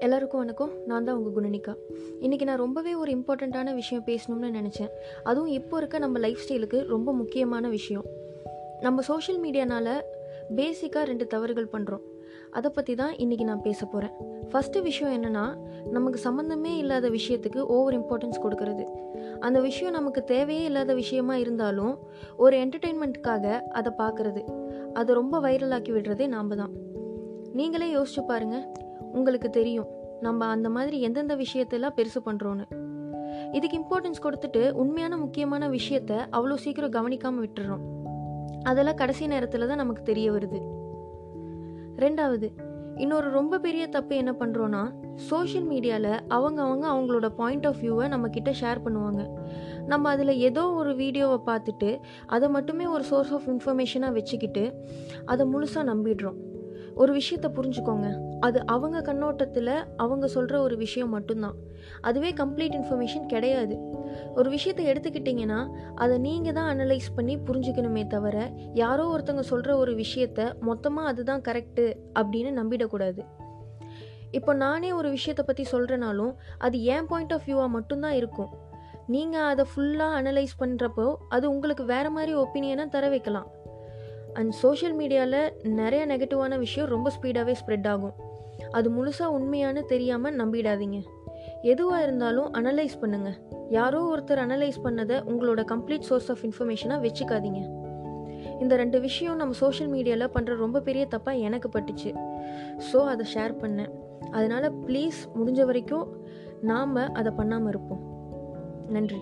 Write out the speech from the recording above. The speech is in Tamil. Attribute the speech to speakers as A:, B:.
A: எல்லாருக்கும் வணக்கம். நான் தான் உங்கள் குணனிகா. இன்றைக்கி நான் ரொம்பவே ஒரு இம்பார்ட்டண்ட்டான விஷயம் பேசணும்னு நினச்சேன். அதுவும் இப்போ இருக்க நம்ம லைஃப் ஸ்டைலுக்கு ரொம்ப முக்கியமான விஷயம். நம்ம சோஷியல் மீடியானால் பேசிக்காக ரெண்டு தவறுகள் பண்ணுறோம் அதை பற்றி தான் இன்றைக்கி நான் பேச போகிறேன் ஃபஸ்ட்டு விஷயம் என்னென்னா நமக்கு சம்மந்தமே இல்லாத விஷயத்துக்கு ஓவர் இம்பார்ட்டன்ஸ் கொடுக்கறது. அந்த விஷயம் நமக்கு தேவையே இல்லாத விஷயமா இருந்தாலும் ஒரு என்டர்டெயின்மெண்ட்காக அதை பார்க்குறது அதை ரொம்ப வைரலாக்கி விடுறதே நாம் தான். நீங்களே யோசிச்சு பாருங்கள் உங்களுக்கு தெரியும். நம்ம அந்த மாதிரி எந்தெந்த விஷயத்தெல்லாம் பெருசு பண்ணுறோன்னு இதுக்கு இம்பார்ட்டன்ஸ் கொடுத்துட்டு உண்மையான முக்கியமான விஷயத்த அவ்வளோ சீக்கிரம் கவனிக்காமல் விட்டுறோம் அதெல்லாம் கடைசி நேரத்தில் தான் நமக்கு தெரிய வருது. ரெண்டாவது இன்னொரு ரொம்ப பெரிய தப்பு என்ன பண்ணுறோன்னா சோஷியல் மீடியாவில் அவங்க அவங்க அவங்களோட பாயிண்ட் ஆஃப் வியூவை நம்ம கிட்ட ஷேர் பண்ணுவாங்க. நம்ம அதில் ஏதோ ஒரு வீடியோவை பார்த்துட்டு அதை மட்டுமே ஒரு சோர்ஸ் ஆஃப் இன்ஃபர்மேஷனாக வச்சுக்கிட்டு அதை முழுசாக நம்பிடுறோம். ஒரு விஷயத்த புரிஞ்சுக்கோங்க. அது அவங்க கண்ணோட்டத்தில் அவங்க சொல்கிற ஒரு விஷயம் மட்டும்தான். அதுவே கம்ப்ளீட் இன்ஃபர்மேஷன் கிடையாது. ஒரு விஷயத்த எடுத்துக்கிட்டிங்கன்னா அதை நீங்கள் தான் அனலைஸ் பண்ணி புரிஞ்சுக்கணுமே தவிர யாரோ ஒருத்தவங்க சொல்கிற ஒரு விஷயத்த மொத்தமாக அதுதான் கரெக்டு அப்படின்னு நம்பிடக்கூடாது. இப்போ நானே ஒரு விஷயத்தை பற்றி சொல்கிறனாலும் அது என் பாயிண்ட் ஆஃப் வியூவாக மட்டும்தான் இருக்கும். நீங்கள் அதை ஃபுல்லாக அனலைஸ் பண்ணுறப்போ அது உங்களுக்கு வேறு மாதிரி ஒப்பீனியனை தர வைக்கலாம். அண்ட் சோஷியல் மீடியாவில் நிறைய நெகட்டிவான விஷயம் ரொம்ப ஸ்பீடாகவே ஸ்ப்ரெட் ஆகும். அது முழுசாக உண்மையானு தெரியாமல் நம்பிடாதீங்க. எதுவாக இருந்தாலும் அனலைஸ் பண்ணுங்கள் யாரோ ஒருத்தர் அனலைஸ் பண்ணதை உங்களோட கம்ப்ளீட் சோர்ஸ் ஆஃப் இன்ஃபர்மேஷனாக வச்சுக்காதீங்க. இந்த ரெண்டு விஷயம் நம்ம சோஷியல் மீடியாவில் பண்ணுற ரொம்ப பெரிய தப்பாக எனக்கு பட்டுச்சு. ஸோ அதை ஷேர் பண்ணேன். அதனால் ப்ளீஸ் முடிஞ்ச வரைக்கும் நாம் அதை பண்ணாமல் இருப்போம். நன்றி.